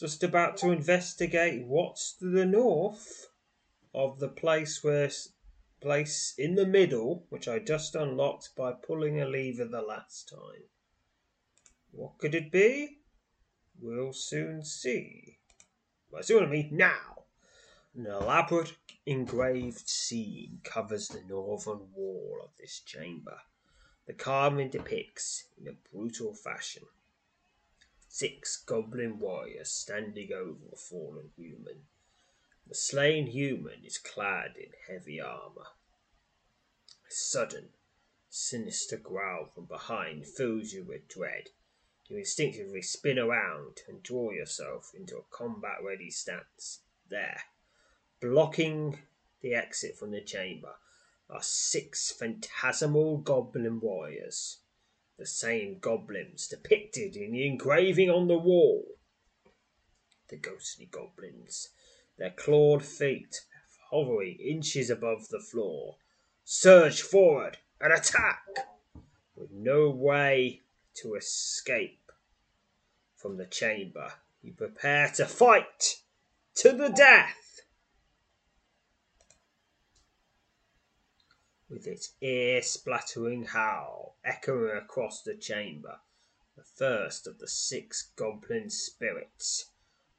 just about to investigate what's to the north of the place where place in the middle, which I just unlocked by pulling a lever the last time. What could it be? We'll soon see. Well, see what I mean now. An elaborate engraved scene covers the northern wall of this chamber. The carving depicts, in a brutal fashion, six goblin warriors standing over a fallen human. The slain human is clad in heavy armor. A sudden, sinister growl from behind fills you with dread. You instinctively spin around and draw yourself into a combat ready stance. There, blocking the exit from the chamber, are six phantasmal goblin warriors, the same goblins depicted in the engraving on the wall. The ghostly goblins, their clawed feet hovering inches above the floor, surge forward and attack with no way to escape from the chamber. You prepare to fight to the death. With its ear splattering howl echoing across the chamber. The first of the six goblin spirits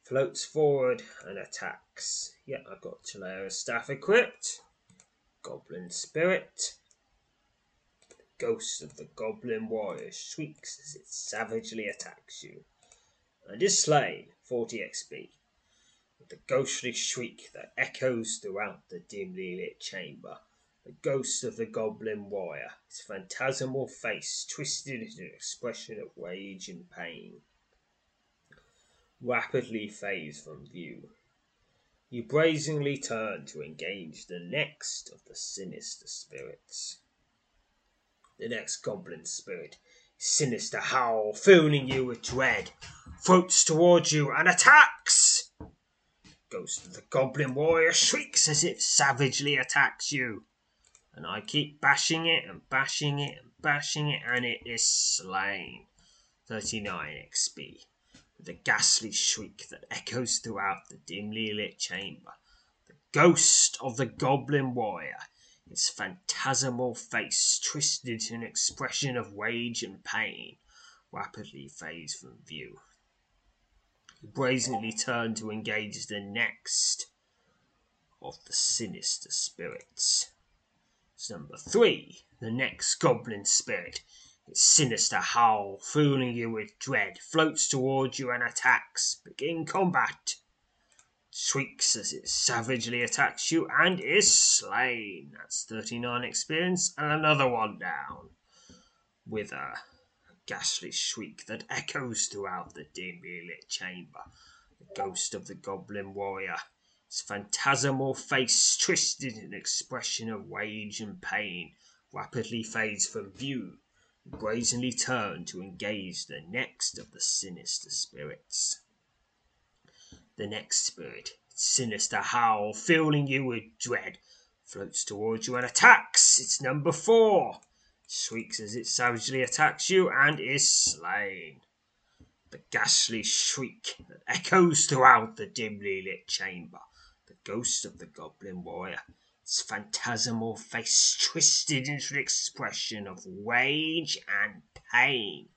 floats forward and attacks. Yep, I've got Chaleo's staff equipped. Goblin spirit. The ghost of the goblin warrior shrieks as it savagely attacks you and is slain 40 XP with a ghostly shriek that echoes throughout the dimly lit chamber the ghost of the goblin warrior, his phantasmal face twisted into an expression of rage and pain, rapidly fades from view. You brazenly turn to engage the next of the sinister spirits. The next goblin spirit, sinister howl filling you with dread, floats towards you and attacks. Ghost of the goblin warrior shrieks as it savagely attacks you and I keep bashing it and bashing it and bashing it, and it is slain. 39 XP, with a ghastly shriek that echoes throughout the dimly lit chamber. The ghost of the goblin warrior, its phantasmal face twisted to an expression of rage and pain, rapidly fades from view. You brazenly turn to engage the next of the sinister spirits. Number three, the next goblin spirit. Its sinister howl, filling you with dread, floats towards you and attacks. Begin combat. Shrieks as it savagely attacks you and is slain. That's 39 experience and another one down. With a ghastly shriek that echoes throughout the dimly lit chamber. The ghost of the goblin warrior its phantasmal face twisted in an expression of rage and pain, rapidly fades from view. You brazenly turn to engage the next of the sinister spirits. The next spirit, its sinister howl filling you with dread, floats towards you and attacks. It's number four. Shrieks as it savagely attacks you and is slain. The ghastly shriek that echoes throughout the dimly lit chamber. Ghost of the goblin warrior, its phantasmal face twisted into an expression of rage and pain,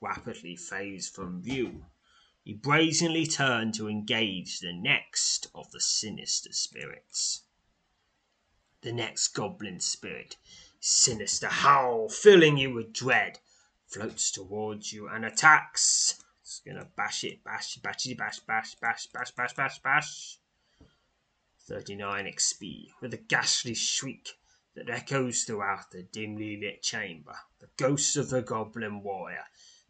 rapidly fades from view. You brazenly turn to engage the next of the sinister spirits. The next goblin spirit, sinister howl filling you with dread, floats towards you and attacks. It's gonna bash it, bash, bashy, bash, bash, bash, bash, bash, bash, bash. 39 XP with a ghastly shriek that echoes throughout the dimly lit chamber. The ghost of the goblin warrior,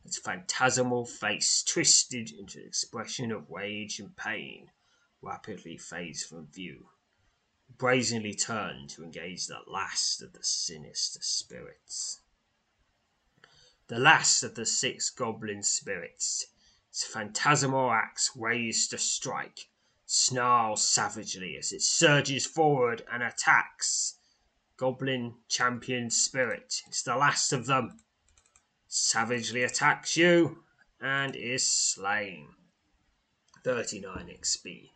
its phantasmal face twisted into an expression of rage and pain, rapidly fades from view. Brazenly turn to engage the last of the sinister spirits. The last of the six goblin spirits, its phantasmal axe raised to strike, snarls savagely as it surges forward and attacks. Goblin Champion Spirit, it's the last of them, savagely attacks you and is slain. 39 XP.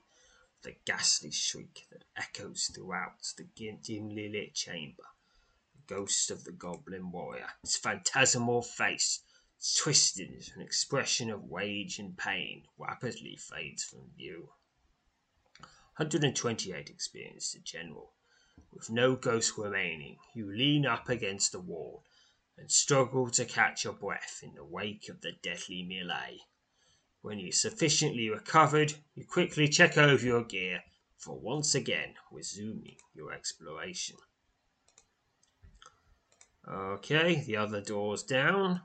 The ghastly shriek that echoes throughout the dimly lit chamber. The ghost of the goblin warrior, its phantasmal face twisted into an expression of rage and pain, rapidly fades from view. 128 experience to general. With no ghost remaining, you lean up against the wall and struggle to catch your breath in the wake of the deadly melee. When you're sufficiently recovered, you quickly check over your gear for once again resuming your exploration. Okay, the other door's down.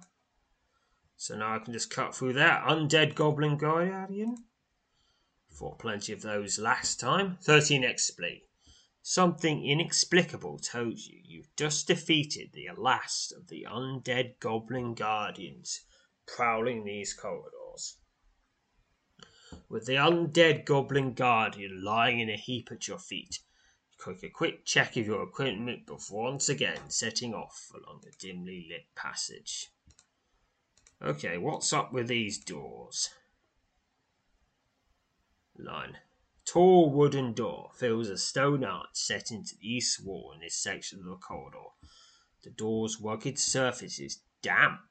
So now I can just cut through that. Undead Goblin Guardian. Fought plenty of those last time. 13 XP. Something inexplicable tells you you've just defeated the last of the undead goblin guardians prowling these corridors. With the undead goblin guardian lying in a heap at your feet, take a quick check of your equipment before once again setting off along the dimly lit passage. Okay, what's up with these doors? Line. Tall wooden door fills a stone arch set into the east wall in this section of the corridor. The door's rugged surface is damp.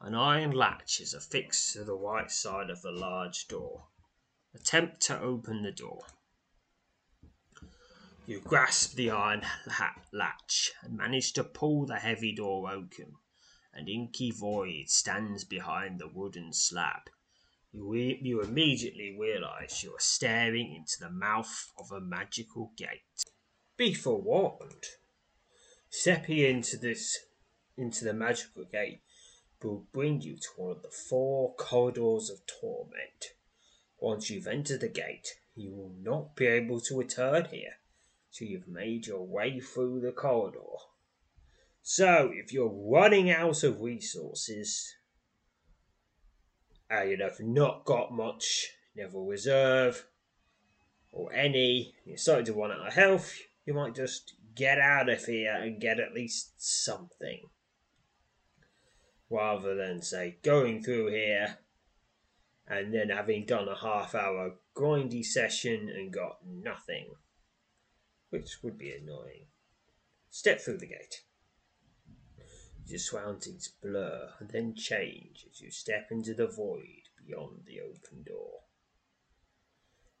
An iron latch is affixed to the right side of the large door. Attempt to open the door. You grasp the iron latch and manage to pull the heavy door open. An inky void stands behind the wooden slab. You, you immediately realize you are staring into the mouth of a magical gate. Be forewarned. Stepping into this into the magical gate will bring you to one of the four corridors of torment. Once you've entered the gate, you will not be able to return here till you've made your way through the corridor. So, if you're running out of resources, if you've not got much Neville Reserve or any, you're starting to run out of health, you might just get out of here and get at least something. Rather than, say, going through here and then having done a half hour grindy session and got nothing, which would be annoying. Step through the gate. Your surroundings blur and then change as you step into the void beyond the open door.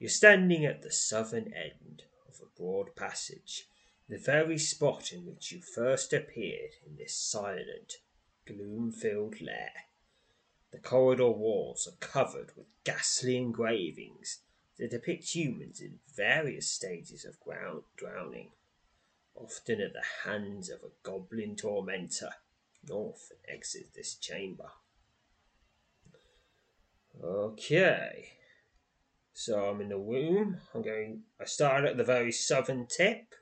You're standing at the southern end of a broad passage, the very spot in which you first appeared in this silent, gloom filled lair. The corridor walls are covered with ghastly engravings that depict humans in various stages of ground drowning, often at the hands of a goblin tormentor north exit this chamber. Okay. So I'm in the womb. I'm going. I started at the very southern tip,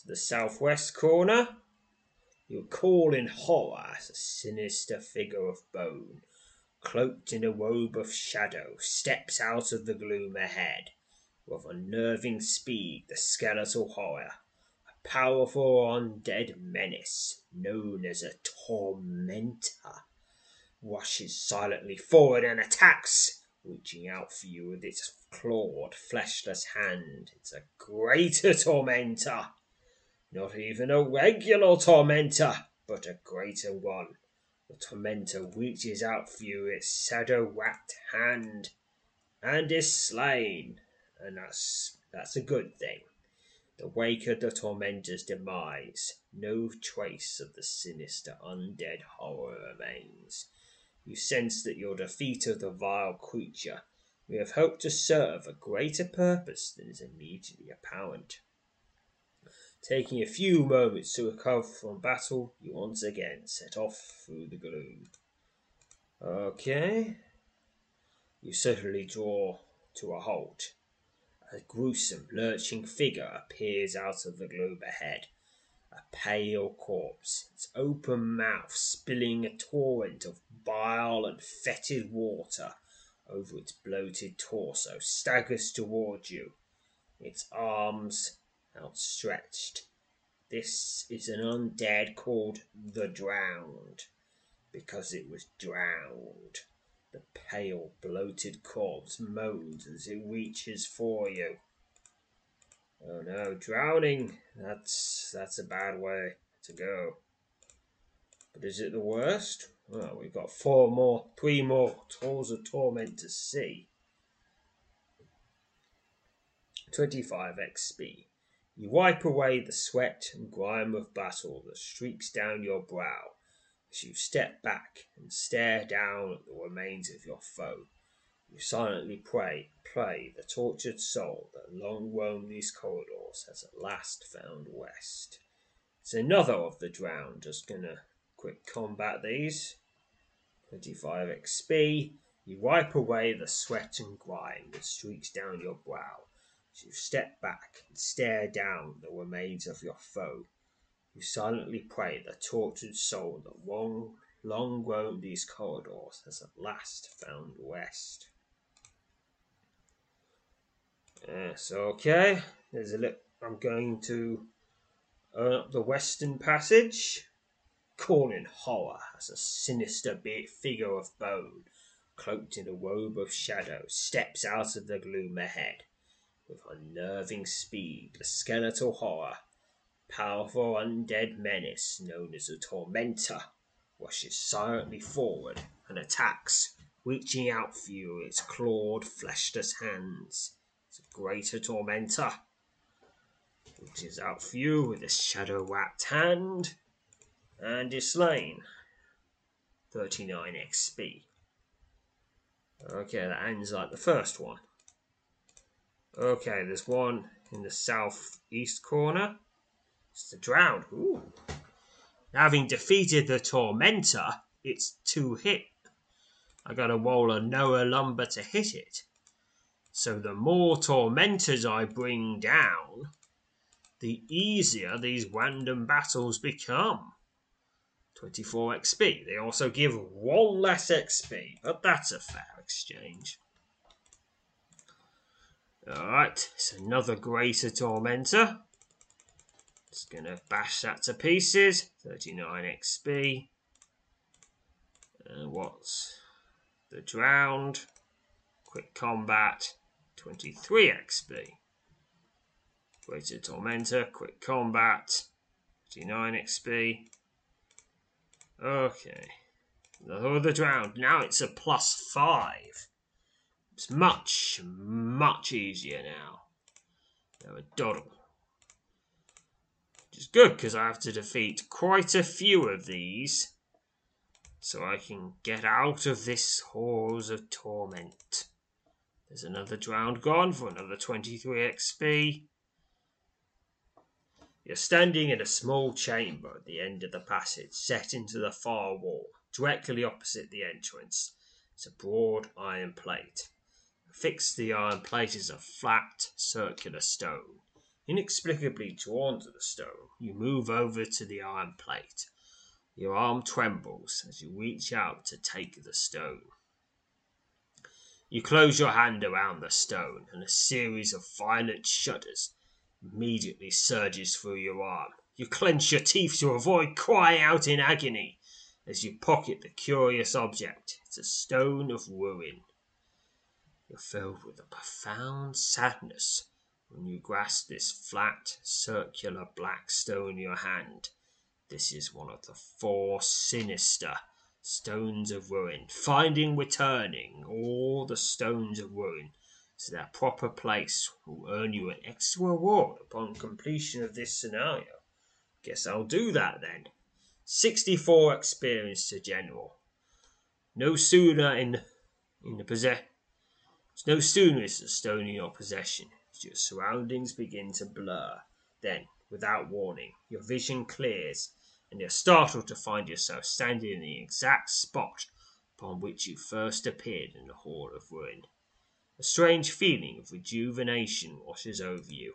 to the southwest corner. You call in horror as a sinister figure of bone, cloaked in a robe of shadow, steps out of the gloom ahead. With unnerving speed, the skeletal horror, powerful undead menace known as a tormentor, rushes silently forward and attacks, reaching out for you with its clawed, fleshless hand. It's a greater tormentor. Not even a regular tormentor, but a greater one. The tormentor reaches out for you its shadow wrapped hand and is slain. And that's that's a good thing. The wake of the tormentor's demise, no trace of the sinister undead horror remains. You sense that your defeat of the vile creature may have helped to serve a greater purpose than is immediately apparent. Taking a few moments to recover from battle, you once again set off through the gloom. Okay. You suddenly draw to a halt. A gruesome, lurching figure appears out of the gloom ahead a pale corpse, its open mouth spilling a torrent of bile and fetid water over its bloated torso, staggers toward you, its arms outstretched. This is an undead called the Drowned, because it was drowned. The pale, bloated corpse moans as it reaches for you. Oh no, drowning. That's that's a bad way to go. But is it the worst? Well, we've got four more, three more tools of torment to see. 25 XP. You wipe away the sweat and grime of battle that streaks down your brow as you step back and stare down at the remains of your foe. You silently pray, pray the tortured soul that long roamed these corridors has at last found rest. It's another of the drowned just gonna quick combat these. 25 XP. You wipe away the sweat and grime that streaks down your brow as you step back and stare down the remains of your foe. Silently pray the tortured soul that long, long roamed these corridors has at last found rest. Yes, okay. There's a li- I'm going to open up the Western Passage. Calling horror as a sinister figure of bone, cloaked in a robe of shadow, steps out of the gloom ahead. With unnerving speed, the skeletal horror, powerful undead menace known as a tormentor, rushes silently forward and attacks, reaching out for you its clawed, fleshless hands It's a greater tormentor, is out for you with a shadow wrapped hand and is slain. 39 XP. Okay, that ends like the first one. Okay, there's one in the southeast corner. It's the drowned. Ooh. Having defeated the tormentor, it's two hit. I got to roll a Noah lumber to hit it. So the more tormentors I bring down, the easier these random battles become. 24 XP. They also give one less XP, but that's a fair exchange. Alright, it's another greater tormentor. Just gonna bash that to pieces. 39 XP. And uh, what's the drowned? Quick combat. 23 XP. Greater Tormentor, Quick Combat, 59 XP. Okay. The the Drowned, now it's a plus 5. It's much, much easier now. Now a Doddle. Which is good because I have to defeat quite a few of these so I can get out of this halls of torment. There's another drowned gone for another 23 XP. You're standing in a small chamber at the end of the passage, set into the far wall, directly opposite the entrance. It's a broad iron plate. Fixed to the iron plate is a flat, circular stone. Inexplicably drawn to the stone, you move over to the iron plate. Your arm trembles as you reach out to take the stone. You close your hand around the stone, and a series of violent shudders immediately surges through your arm. You clench your teeth to avoid crying out in agony as you pocket the curious object. It's a stone of ruin. You're filled with a profound sadness when you grasp this flat, circular black stone in your hand. This is one of the four sinister stones of ruin. Finding returning all the stones of ruin to their proper place will earn you an extra reward upon completion of this scenario. Guess I'll do that then. 64 experience to general. No sooner in in the possess no sooner is the stone in your possession your surroundings begin to blur. Then, without warning, your vision clears and you're startled to find yourself standing in the exact spot upon which you first appeared in the Hall of Ruin. A strange feeling of rejuvenation washes over you.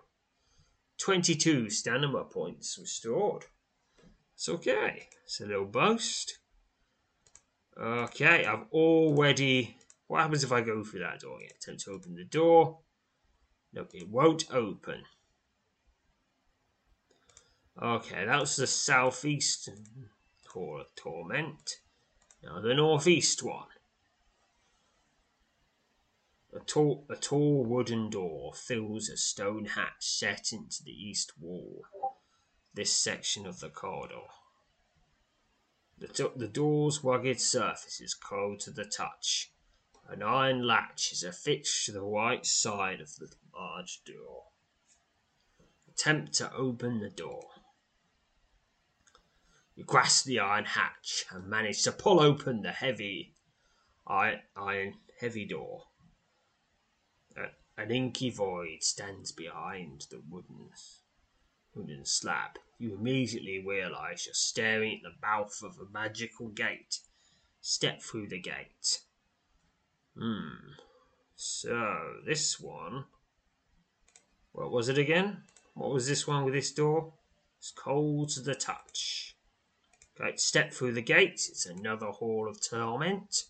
22 stamina points restored. It's okay. It's a little boast. Okay, I've already. What happens if I go through that door? Yeah, attempt to open the door. Nope, it won't open. Okay, that's the southeast Hall of Torment. Now the northeast one. A tall, a tall wooden door fills a stone hatch set into the east wall. This section of the corridor. The, the door's rugged surface is cold to the touch. An iron latch is affixed to the right side of the large door. Attempt to open the door. You grasp the iron hatch and manage to pull open the heavy iron, heavy door. An inky void stands behind the wooden wooden slab. You immediately realize you're staring at the mouth of a magical gate. Step through the gate. Hmm. So this one. What was it again? What was this one with this door? It's cold to the touch. Okay, step through the gate. It's another hall of torment.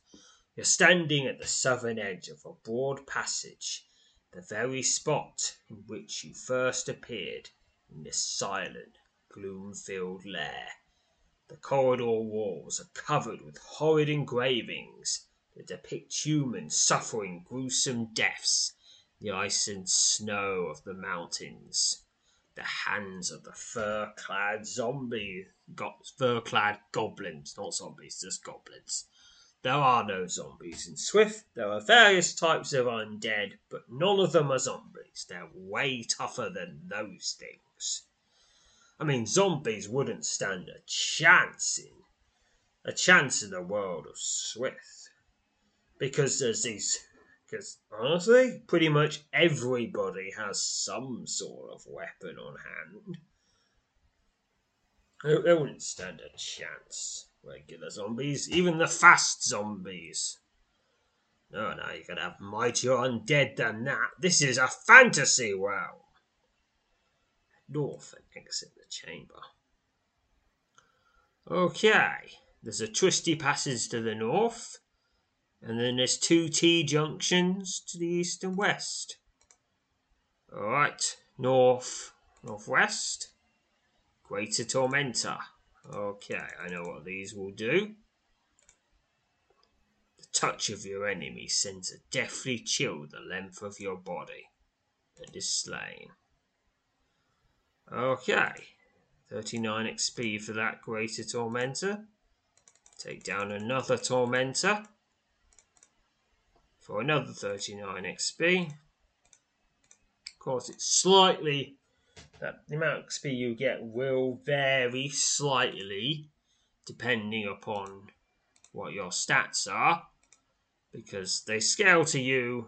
You're standing at the southern edge of a broad passage the very spot in which you first appeared in this silent, gloom filled lair. The corridor walls are covered with horrid engravings that depict humans suffering gruesome deaths the ice and snow of the mountains. The hands of the fur clad zombie, got fur clad goblins, not zombies, just goblins there are no zombies in Swift. There are various types of undead, but none of them are zombies. They're way tougher than those things. I mean, zombies wouldn't stand a chance in a chance in the world of Swift because there's these. Because honestly, pretty much everybody has some sort of weapon on hand. They, wouldn't stand a chance regular zombies, even the fast zombies. No, no, you gotta have mightier undead than that. This is a fantasy world. North and exit the chamber. Okay, there's a twisty passage to the north, and then there's two T junctions to the east and west. Alright, north, northwest, Greater Tormentor. Okay, I know what these will do. The touch of your enemy sends a deathly chill the length of your body and is slain. Okay, 39 XP for that Greater Tormentor. Take down another Tormentor for another 39 XP. Of course, it's slightly that the amount of XP you get will vary slightly depending upon what your stats are because they scale to you.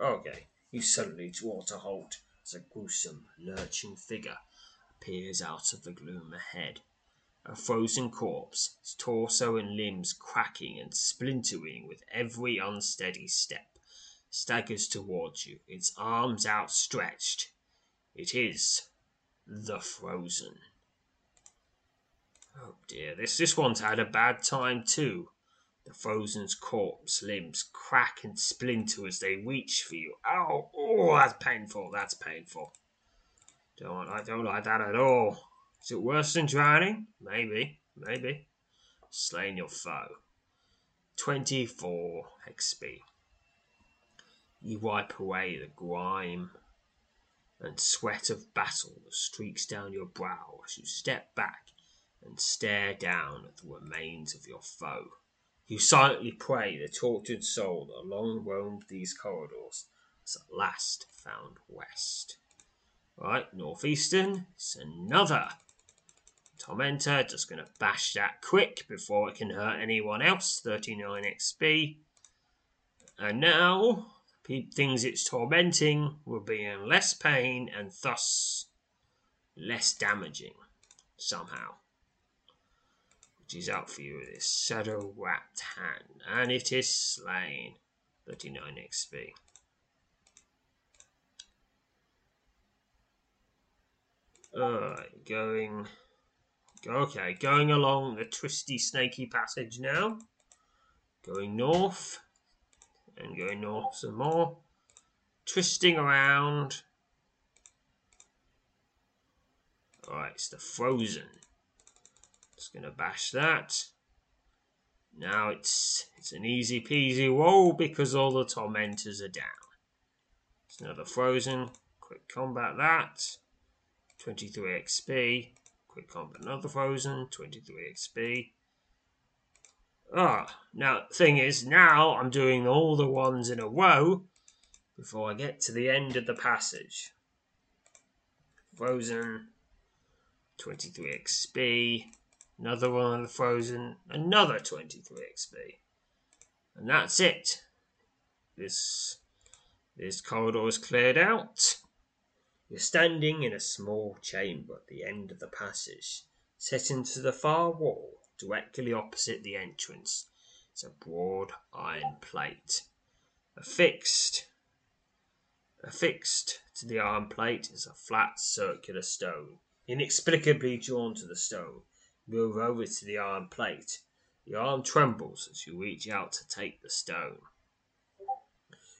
Okay, you suddenly draw to halt as a gruesome, lurching figure appears out of the gloom ahead. A frozen corpse, its torso and limbs cracking and splintering with every unsteady step, staggers towards you, its arms outstretched. It is the Frozen. Oh dear, this this one's had a bad time too. The frozen's corpse limbs crack and splinter as they reach for you. Ow! Oh, that's painful. That's painful. Don't I don't like that at all. Is it worse than drowning? Maybe, maybe. Slaying your foe. Twenty-four XP. You wipe away the grime and sweat of battle that streaks down your brow as you step back and stare down at the remains of your foe. You silently pray the tortured soul that long roamed these corridors has at last found west. Right, northeastern, it's another Tormentor, just going to bash that quick before it can hurt anyone else. 39 XP. And now, things it's tormenting will be in less pain and thus less damaging somehow. Which is out for you with this Shadow Wrapped Hand. And it is slain. 39 XP. Alright, going. Okay, going along the twisty, snaky passage now. Going north. And going north some more. Twisting around. Alright, it's the frozen. Just gonna bash that. Now it's it's an easy peasy roll because all the tormentors are down. It's another frozen. Quick combat that. 23 XP. Quick combat another frozen. 23 XP. Ah, now thing is, now I'm doing all the ones in a row before I get to the end of the passage. Frozen, 23 XP, another one of the frozen, another 23 XP. And that's it. This this corridor is cleared out. You're standing in a small chamber at the end of the passage, set into the far wall, directly opposite the entrance. It's a broad iron plate. Affixed, affixed to the iron plate is a flat circular stone, inexplicably drawn to the stone. Move over to the iron plate. The arm trembles as you reach out to take the stone.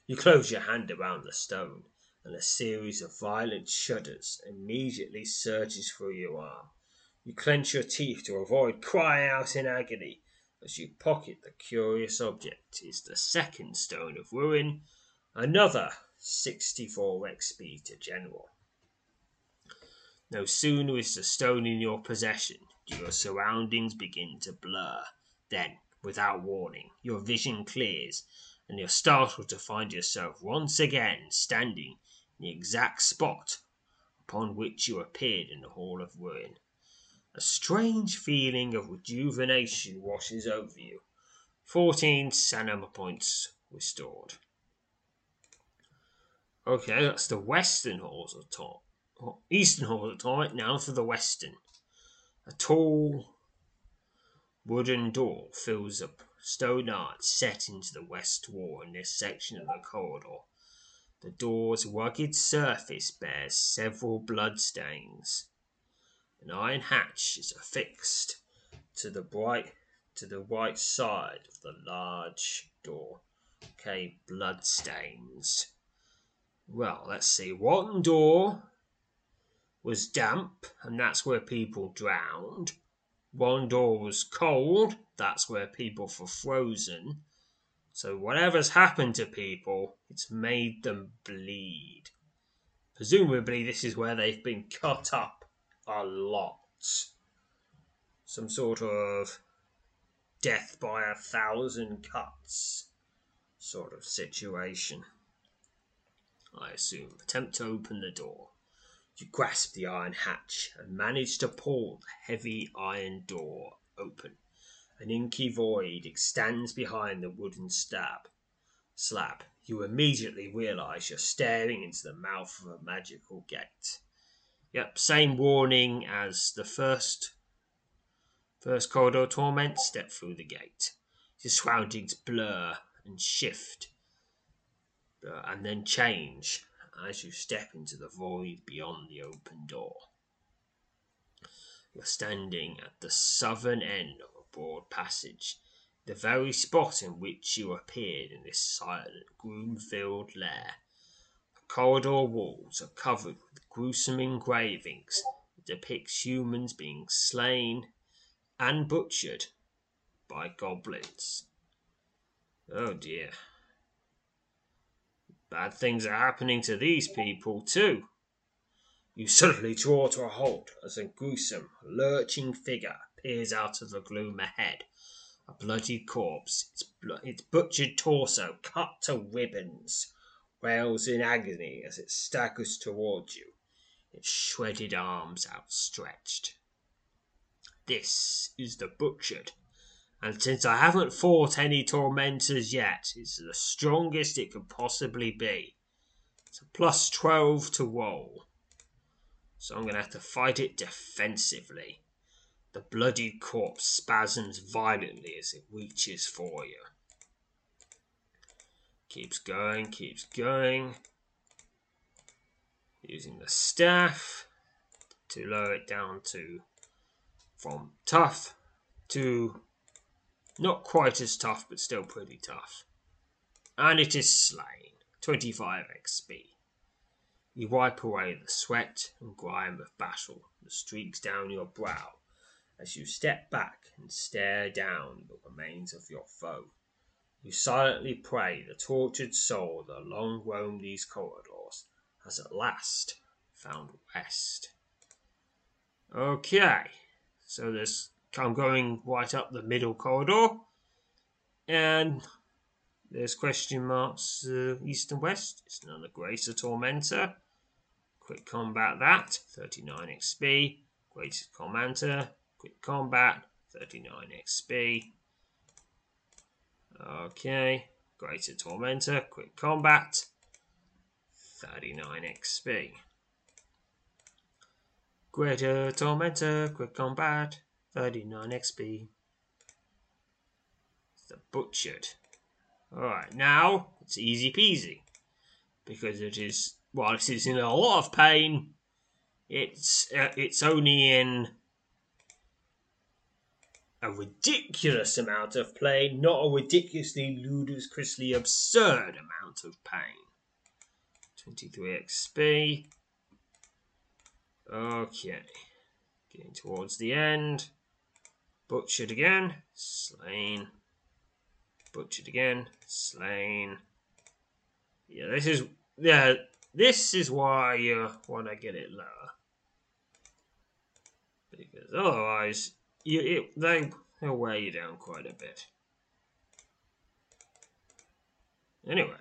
You close your hand around the stone and a series of violent shudders immediately surges through your arm. You clench your teeth to avoid crying out in agony as you pocket the curious object. Is the second stone of ruin, another 64 XP to general. No sooner is the stone in your possession do your surroundings begin to blur. Then, without warning, your vision clears, and you're startled to find yourself once again standing the exact spot upon which you appeared in the Hall of Ruin. A strange feeling of rejuvenation washes over you. Fourteen stamina points restored. Okay, that's the western halls of top. Oh, eastern halls of torment. Now for the western. A tall wooden door fills up stone arch set into the west wall in this section of the corridor. The door's rugged surface bears several bloodstains. An iron hatch is affixed to the bright to the right side of the large door. Okay, bloodstains. Well, let's see. One door was damp, and that's where people drowned. One door was cold, that's where people were frozen. So whatever's happened to people, it's made them bleed. Presumably, this is where they've been cut up a lot. Some sort of death by a thousand cuts sort of situation. I assume. Attempt to open the door. You grasp the iron hatch and manage to pull the heavy iron door open. An inky void extends behind the wooden stab. Slab. You immediately realize you're staring into the mouth of a magical gate. Yep, same warning as the first first corridor torment. Step through the gate. Your surroundings blur and shift, uh, and then change as you step into the void beyond the open door. You're standing at the southern end of broad passage, the very spot in which you appeared in this silent, gloom filled lair. The corridor walls are covered with gruesome engravings that depict humans being slain and butchered by goblins. Oh dear. Bad things are happening to these people, too. You suddenly draw to a halt as a gruesome, lurching figure peers out of the gloom ahead. A bloody corpse, its, its butchered torso cut to ribbons, wails in agony as it staggers towards you, its shredded arms outstretched. This is the butchered, and since I haven't fought any tormentors yet, it's the strongest it could possibly be. It's a plus 12 to roll so I'm going to have to fight it defensively. The bloody corpse spasms violently as it reaches for you. Keeps going, keeps going. Using the staff to lower it down to from tough to not quite as tough, but still pretty tough. And it is slain. 25 XP. You wipe away the sweat and grime of battle that streaks down your brow as you step back and stare down the remains of your foe. You silently pray the tortured soul that long roamed these corridors has at last found rest. Okay, so there's I'm going right up the middle corridor, and there's question marks uh, east and west. It's another Greater Tormentor. Quick combat that, 39 XP. Greatest Commander, quick combat, 39 XP. Okay, Greater Tormentor, quick combat, 39 XP. Greater Tormentor, quick combat, 39 XP. The Butchered. Alright, now it's easy peasy because it is while it is in a lot of pain, it's uh, it's only in a ridiculous amount of pain, not a ridiculously ludicrously absurd amount of pain. 23 XP. Okay. Getting towards the end. Butchered again. Slain. Butchered again. Slain. Yeah, this is. Yeah, this is why you want to get it lower. Because otherwise, you, it, they, they'll weigh you down quite a bit. Anyway,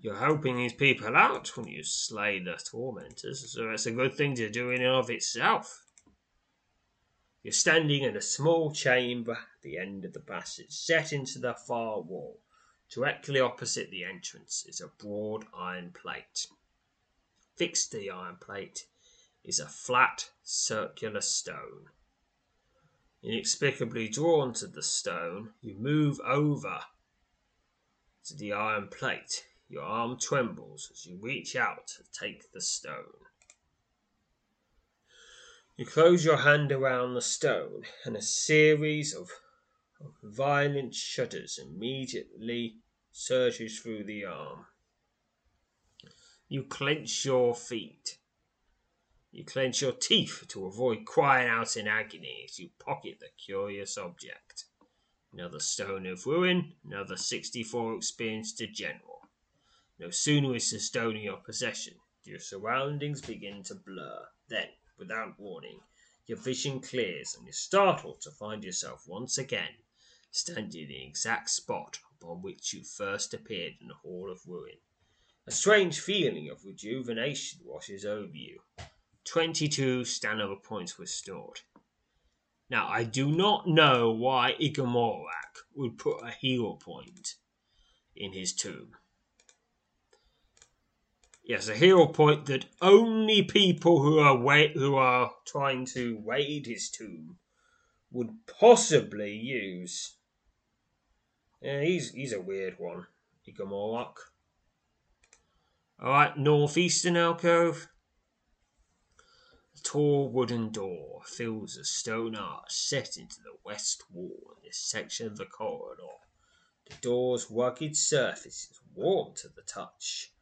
you're helping these people out when you slay the tormentors, so it's a good thing to do in and of itself. You're standing in a small chamber at the end of the passage, set into the far wall. Directly opposite the entrance is a broad iron plate. Fixed to the iron plate is a flat circular stone. Inexplicably drawn to the stone, you move over to the iron plate. Your arm trembles as you reach out to take the stone. You close your hand around the stone, and a series of, of violent shudders immediately surges through the arm. You clench your feet. You clench your teeth to avoid crying out in agony as you pocket the curious object. Another stone of ruin, another 64 experience to general. No sooner is the stone in your possession, do your surroundings begin to blur. Then, without warning, your vision clears and you're startled to find yourself once again standing in the exact spot upon which you first appeared in the Hall of Ruin. A strange feeling of rejuvenation washes over you. Twenty-two stamina points were stored. Now, I do not know why Igamorak would put a hero point in his tomb. Yes, a hero point that only people who are wa- who are trying to raid his tomb would possibly use. Yeah, he's he's a weird one, Igor Alright, northeastern alcove. Tall wooden door fills a stone arch set into the west wall in this section of the corridor. The door's rugged surface is warm to the touch.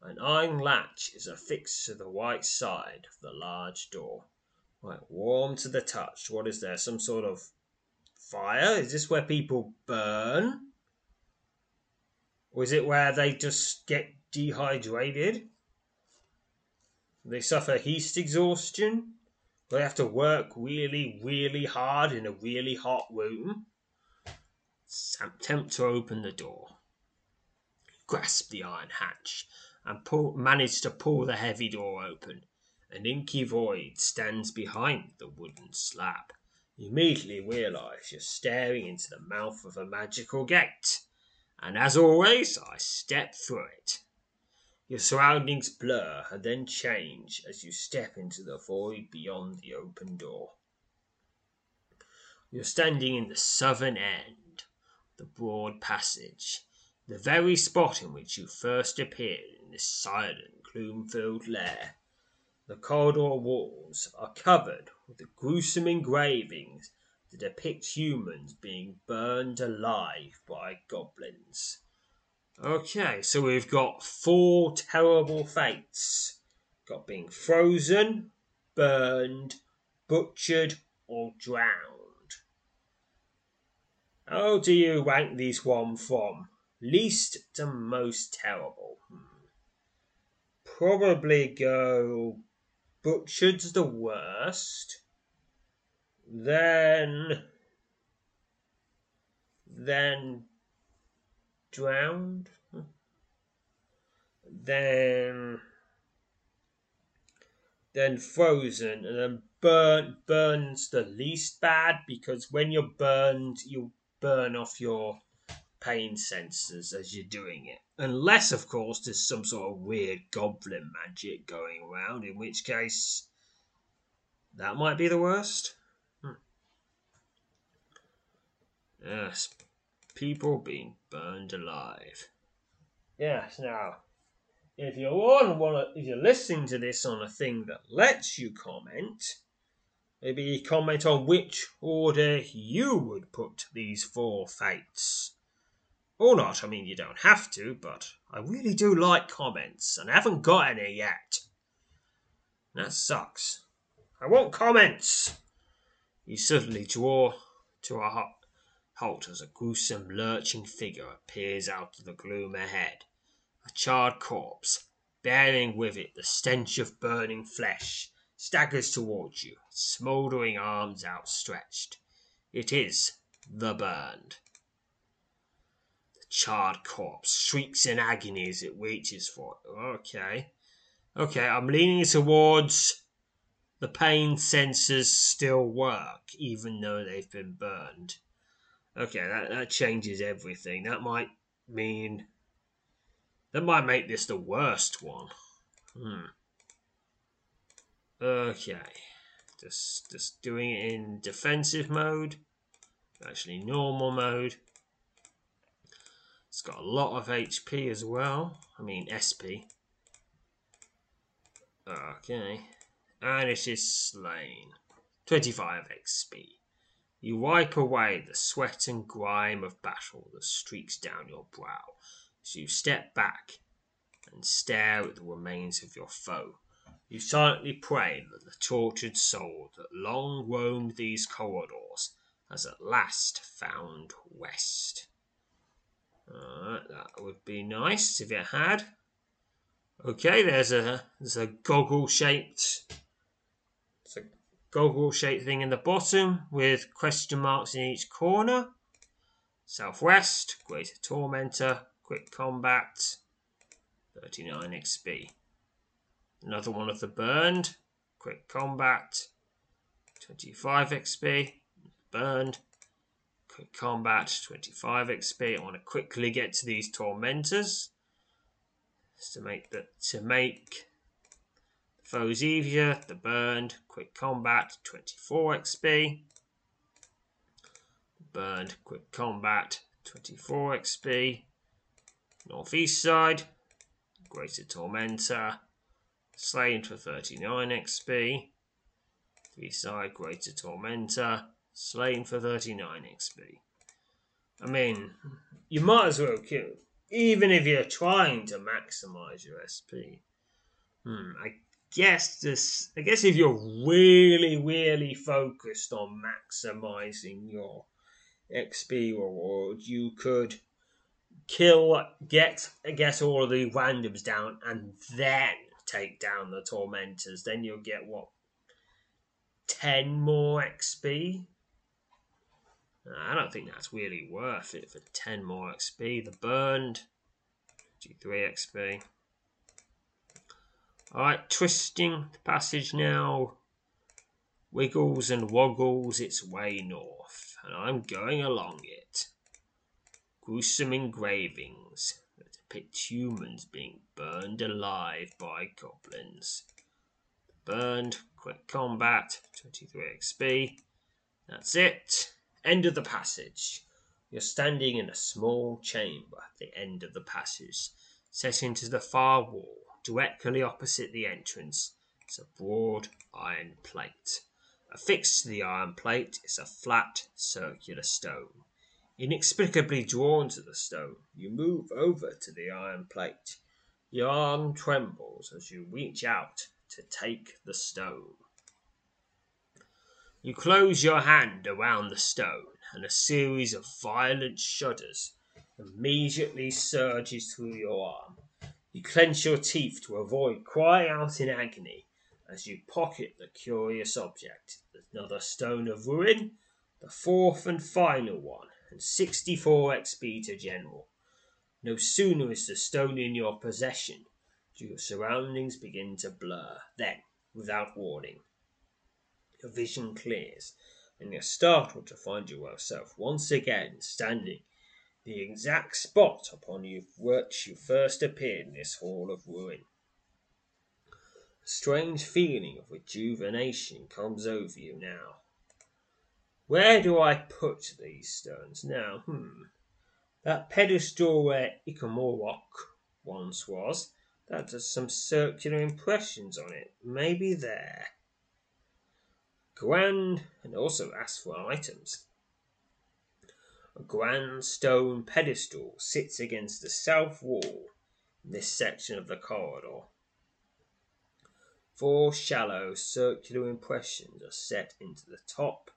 An iron latch is affixed to the white side of the large door. Right, warm to the touch. What is there? Some sort of fire? Is this where people burn? Or is it where they just get dehydrated? They suffer heat exhaustion? They have to work really, really hard in a really hot room? Attempt to open the door. Grasp the iron hatch and pull, manage to pull the heavy door open. An inky void stands behind the wooden slab. You immediately realize you're staring into the mouth of a magical gate. And as always, I step through it. Your surroundings blur and then change as you step into the void beyond the open door. You're standing in the southern end, the broad passage, the very spot in which you first appeared in this silent, gloom filled lair. The corridor walls are covered with the gruesome engravings that depict humans being burned alive by goblins. Okay, so we've got four terrible fates. Got being frozen, burned, butchered, or drowned. How do you rank these one from least to most terrible? Hmm. Probably go butchered's the worst. Then then drowned. Then then frozen and then burnt. burns the least bad because when you're burned you burn off your pain sensors as you're doing it. Unless of course there's some sort of weird goblin magic going around, in which case that might be the worst. Hmm. Yes, people being burned alive. Yes, now, if you're on one, if you're listening to this on a thing that lets you comment, maybe comment on which order you would put these four fates. Or not, I mean, you don't have to, but I really do like comments, and I haven't got any yet. That sucks. I want comments! You suddenly draw to a halt as a gruesome, lurching figure appears out of the gloom ahead. A charred corpse, bearing with it the stench of burning flesh, staggers towards you, smouldering arms outstretched. It is the burned. The charred corpse shrieks in agony as it reaches for it. Okay. Okay, I'm leaning towards the pain sensors still work, even though they've been burned. Okay, that, that changes everything. That might mean. That might make this the worst one. Hmm. Okay. Just, just doing it in defensive mode. Actually, normal mode. It's got a lot of HP as well. I mean, SP. Okay. And it is slain. 25 XP. You wipe away the sweat and grime of battle that streaks down your brow as you step back and stare at the remains of your foe. You silently pray that the tortured soul that long roamed these corridors has at last found rest. Alright, that would be nice if it had. Okay, there's a there's a goggle shaped goggle shaped thing in the bottom with question marks in each corner. Southwest, Greater Tormentor, Quick Combat, 39 XP. Another one of the Burned, Quick Combat, 25 XP. Burned, Quick Combat, 25 XP. I want to quickly get to these Tormentors. to make that to make Easier, the burned, quick combat, 24 XP. Burned, quick combat, 24 XP. Northeast side, Greater Tormentor, Slain for 39 XP. Three side Greater Tormentor, slain for 39 XP. I mean, you might as well kill, even if you're trying to maximize your SP. Hmm, I guess this. I guess if you're really, really focused on maximizing your XP reward, you could kill, get get all of the randoms down, and then take down the tormentors. Then you'll get what ten more XP. I don't think that's really worth it for 10 more XP. The burned, G3 XP. Alright, twisting the passage now. Wiggles and woggles its way north, and I'm going along it. Gruesome engravings that depict humans being burned alive by goblins. Burned, quick combat, 23 XP. That's it. End of the passage. You're standing in a small chamber at the end of the passage, set into the far wall. Directly opposite the entrance is a broad iron plate. Affixed to the iron plate is a flat, circular stone. Inexplicably drawn to the stone, you move over to the iron plate. Your arm trembles as you reach out to take the stone. You close your hand around the stone, and a series of violent shudders immediately surges through your arm. You clench your teeth to avoid crying out in agony as you pocket the curious object. Another stone of ruin, the fourth and final one, and 64 XP to general. No sooner is the stone in your possession, do your surroundings begin to blur. Then, without warning, your vision clears, and you're startled to find yourself once again standing the exact spot upon which you first appeared in this hall of ruin. A strange feeling of rejuvenation comes over you now. Where do I put these stones now? Hmm. That pedestal where Ikamorok once was, that has some circular impressions on it. Maybe there. Grand, and also ask for items. A grand stone pedestal sits against the south wall in this section of the corridor. Four shallow circular impressions are set into the top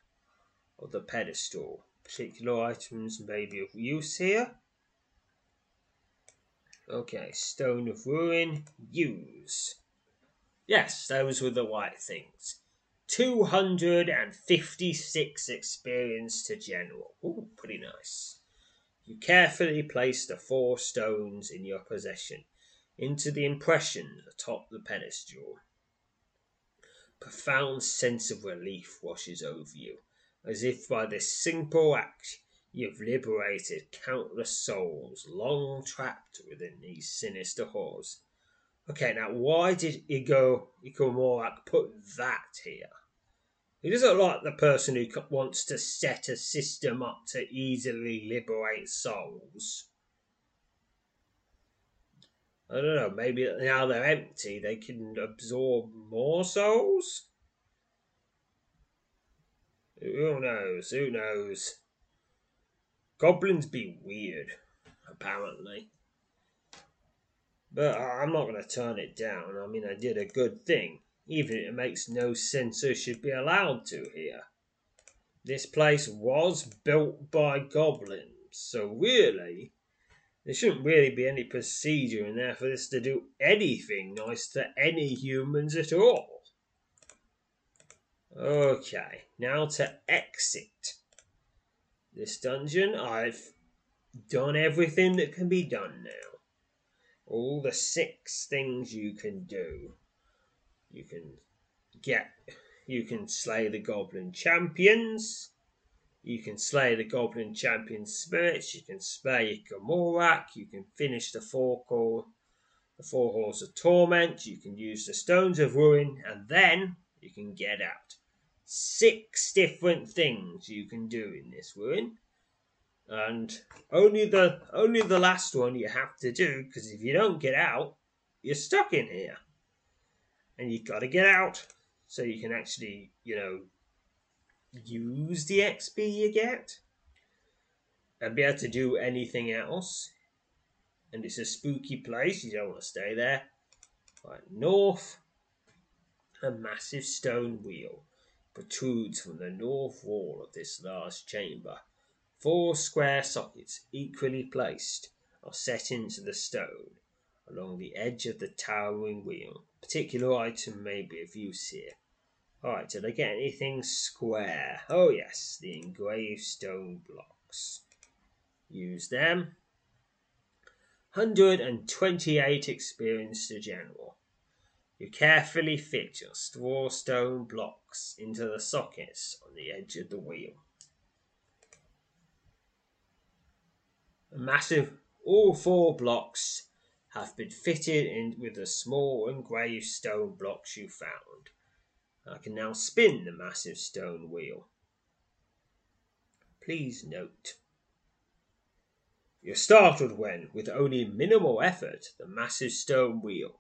of the pedestal. Particular items may be of use here. Okay, stone of ruin, use. Yes, those were the white things. 256 experience to general. Ooh, pretty nice. You carefully place the four stones in your possession into the impression atop the pedestal. Profound sense of relief washes over you, as if by this simple act you've liberated countless souls long trapped within these sinister halls. Okay, now why did Igor Ikomorak put that here? He doesn't like the person who wants to set a system up to easily liberate souls. I don't know, maybe now they're empty, they can absorb more souls? Who knows? Who knows? Goblins be weird, apparently. But I'm not going to turn it down. I mean, I did a good thing, even if it makes no sense I should be allowed to here. This place was built by goblins, so really, there shouldn't really be any procedure in there for this to do anything nice to any humans at all. Okay, now to exit this dungeon. I've done everything that can be done now all the six things you can do. You can get, you can slay the goblin champions. You can slay the goblin champion spirits. You can slay Gamorak. You can finish the four core, the four halls of torment. You can use the stones of ruin, and then you can get out. Six different things you can do in this ruin and only the only the last one you have to do because if you don't get out, you're stuck in here, and you've got to get out so you can actually, you know, use the XP you get and be able to do anything else. And it's a spooky place, you don't want to stay there. Right, north, a massive stone wheel protrudes from the north wall of this large chamber. Four square sockets, equally placed, are set into the stone along the edge of the towering wheel. A particular item may be of use here. Alright, did I get anything square? Oh, yes, the engraved stone blocks. Use them. 128 experience to general. You carefully fit your straw stone blocks into the sockets on the edge of the wheel. Massive, all four blocks have been fitted in with the small engraved stone blocks you found. I can now spin the massive stone wheel. Please note. You're startled when, with only minimal effort, the massive stone wheel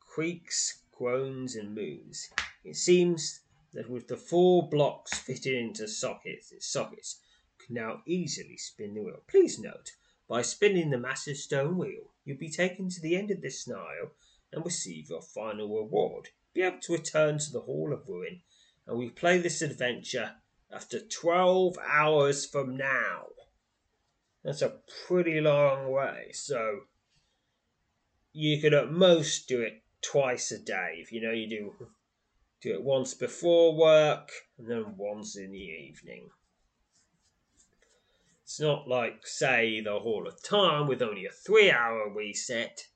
creaks, groans, and moves. It seems that with the four blocks fitted into sockets, its sockets can now easily spin the wheel. Please note, by spinning the massive stone wheel, you'll be taken to the end of this scenario and receive your final reward. Be able to return to the Hall of Ruin, and we play this adventure after 12 hours from now. That's a pretty long way, so you could at most do it twice a day. If you know you do do it once before work and then once in the evening. It's not like, say, the Hall of Time with only a three hour reset,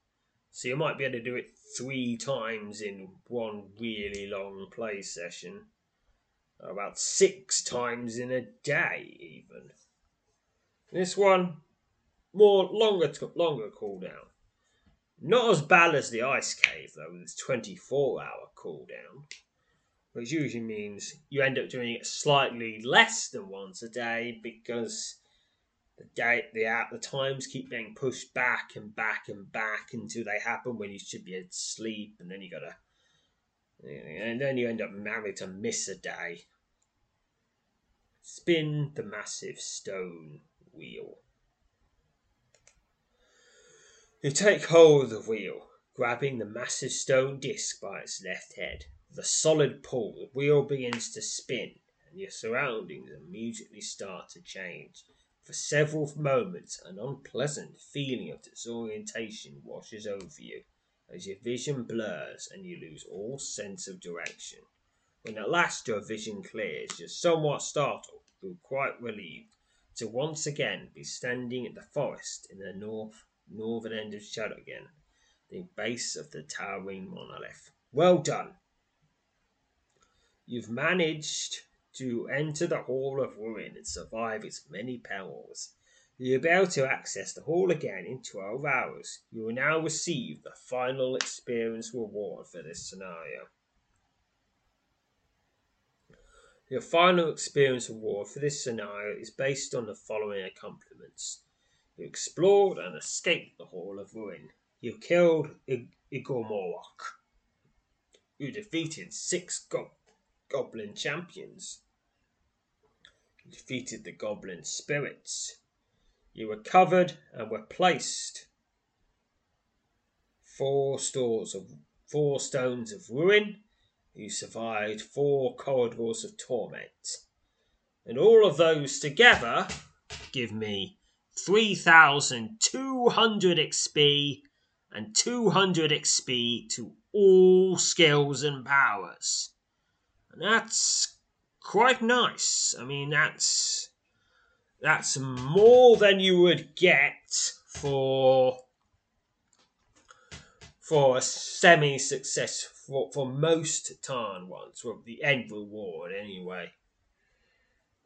so you might be able to do it three times in one really long play session. About six times in a day, even. This one, more longer, longer cooldown. Not as bad as the Ice Cave, though, with its 24 hour cooldown, which usually means you end up doing it slightly less than once a day because the day the out the times keep being pushed back and back and back until they happen when you should be asleep, and then you gotta, and then you end up married to miss a day. Spin the massive stone wheel. You take hold of the wheel, grabbing the massive stone disc by its left head. With a solid pull, the wheel begins to spin, and your surroundings immediately start to change. For several moments, an unpleasant feeling of disorientation washes over you as your vision blurs and you lose all sense of direction. When at last your vision clears, you're somewhat startled, but quite relieved, to once again be standing in the forest in the north northern end of Shadow Glen, the base of the towering monolith. Well done! You've managed to enter the Hall of Ruin and survive its many perils. You'll be able to access the hall again in 12 hours. You will now receive the final experience reward for this scenario. Your final experience reward for this scenario is based on the following accomplishments. You explored and escaped the Hall of Ruin. You killed Igor Morlock. You defeated six go- goblin champions You defeated the goblin spirits. You recovered and were placed four stores of four stones of ruin. You survived four corridors of torment. And all of those together give me 3,200 XP and 200 XP to all skills and powers. That's quite nice. I mean, that's that's more than you would get for for a semi-success for, for most Tarn ones, well, the end reward anyway.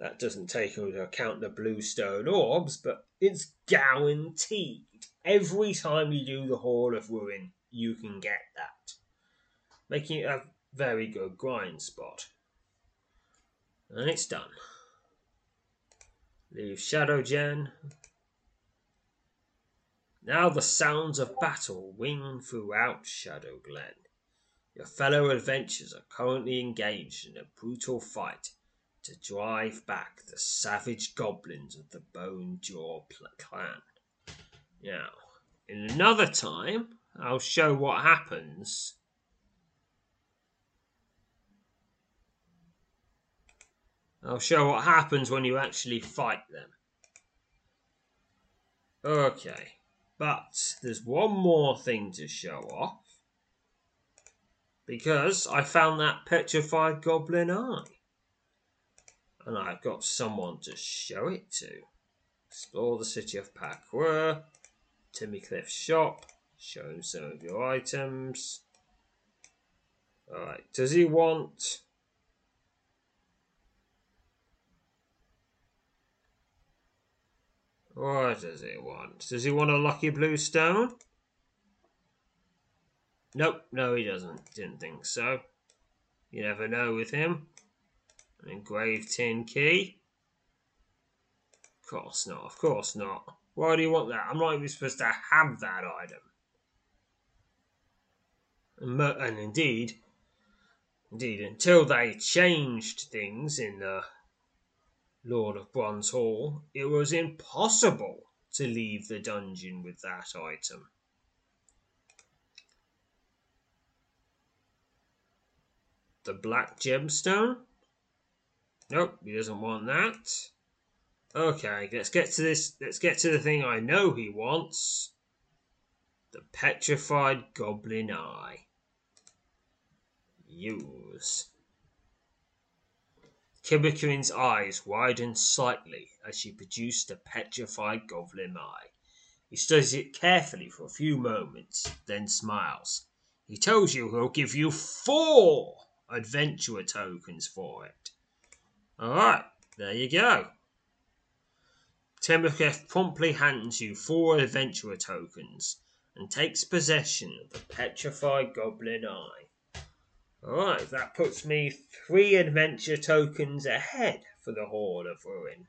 That doesn't take into account the bluestone orbs, but it's guaranteed. Every time you do the Hall of Ruin, you can get that. Making it a very good grind spot. And it's done. Leave Shadow Glen. Now the sounds of battle ring throughout Shadow Glen. Your fellow adventurers are currently engaged in a brutal fight to drive back the savage goblins of the Bone Jaw clan. Now, in another time, I'll show what happens. Oh, I'll show what happens when you actually fight them. Okay, but there's one more thing to show off. Because I found that petrified goblin eye. And I've got someone to show it to. Explore the city of Pakwa. Timmy Cliff's shop. Show him some of your items. Alright, does he want... What does he want? Does he want a lucky blue stone? Nope, no he doesn't. Didn't think so. You never know with him. An engraved tin key? Of course not, of course not. Why do you want that? I'm not even supposed to have that item. And indeed, indeed, until they changed things in the Lord of Bronze Hall, it was impossible to leave the dungeon with that item. The black gemstone? Nope, he doesn't want that. Okay, let's get to this. Let's get to the thing I know he wants. The petrified goblin eye. Use. Kimberkin's eyes widened slightly as she produced the petrified goblin eye. He studies it carefully for a few moments, then smiles. He tells you he'll give you four adventurer tokens for it. Alright, there you go. Timberclef promptly hands you four adventurer tokens and takes possession of the petrified goblin eye. Alright, that puts me three adventure tokens ahead for the Hall of Ruin.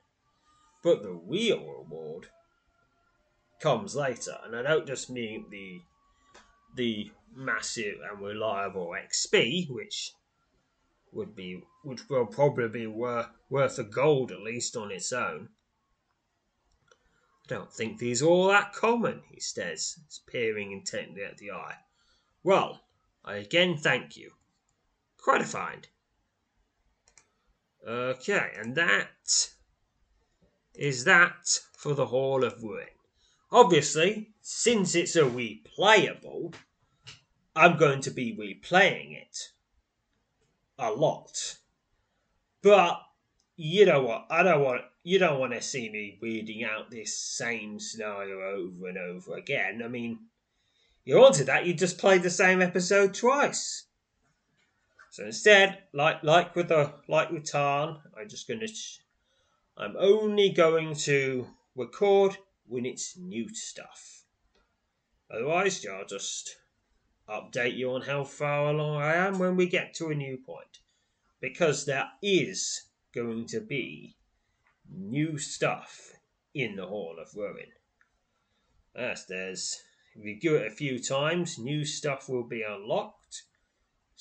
But the real reward comes later, and I don't just mean the the massive and reliable XP, which would be would will probably be worth worth a gold at least on its own. I don't think these are all that common, he says, peering intently at the eye. Well, I again thank you. Gratified. Okay, and that is that for the Hall of Ruin. Obviously, since it's a replayable, I'm going to be replaying it a lot. But you know what? I don't want you don't want to see me reading out this same scenario over and over again. I mean, you wanted that, you just played the same episode twice. So instead, like like with the like with Tarn, I'm just gonna I'm only going to record when it's new stuff. Otherwise, I'll just update you on how far along I am when we get to a new point. Because there is going to be new stuff in the Hall of Ruin. As there's. If you do it a few times, new stuff will be unlocked.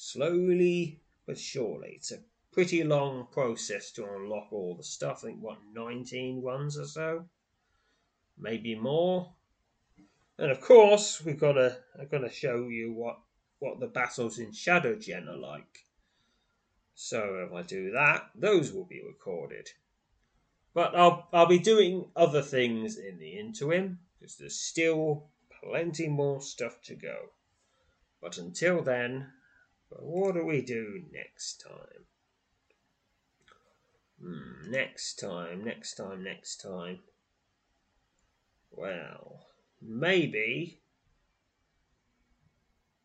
Slowly but surely. It's a pretty long process to unlock all the stuff. I think, what, 19 ones or so? Maybe more. And of course, we've got to, I've got to show you what, what the battles in Shadow Glen are like. So if I do that, those will be recorded. But I'll, I'll be doing other things in the interim, because there's still plenty more stuff to go. But until then, what do we do next time? Hmm, next time, next time, next time. Well, maybe.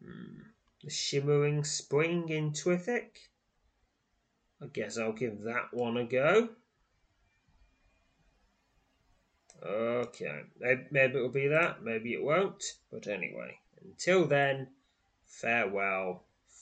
Hmm, the Shimmering Spring in Twithic? I guess I'll give that one a go. Okay, maybe it'll be that, maybe it won't. But anyway, until then, farewell,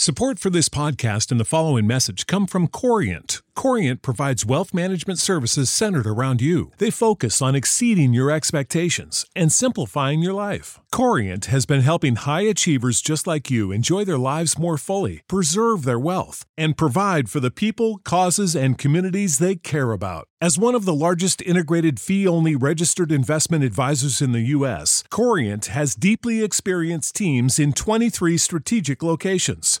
Support for this podcast and the following message come from Corient. Corient provides wealth management services centered around you. They focus on exceeding your expectations and simplifying your life. Corient has been helping high achievers just like you enjoy their lives more fully, preserve their wealth, and provide for the people, causes, and communities they care about. As one of the largest integrated fee only registered investment advisors in the U.S., Corient has deeply experienced teams in 23 strategic locations.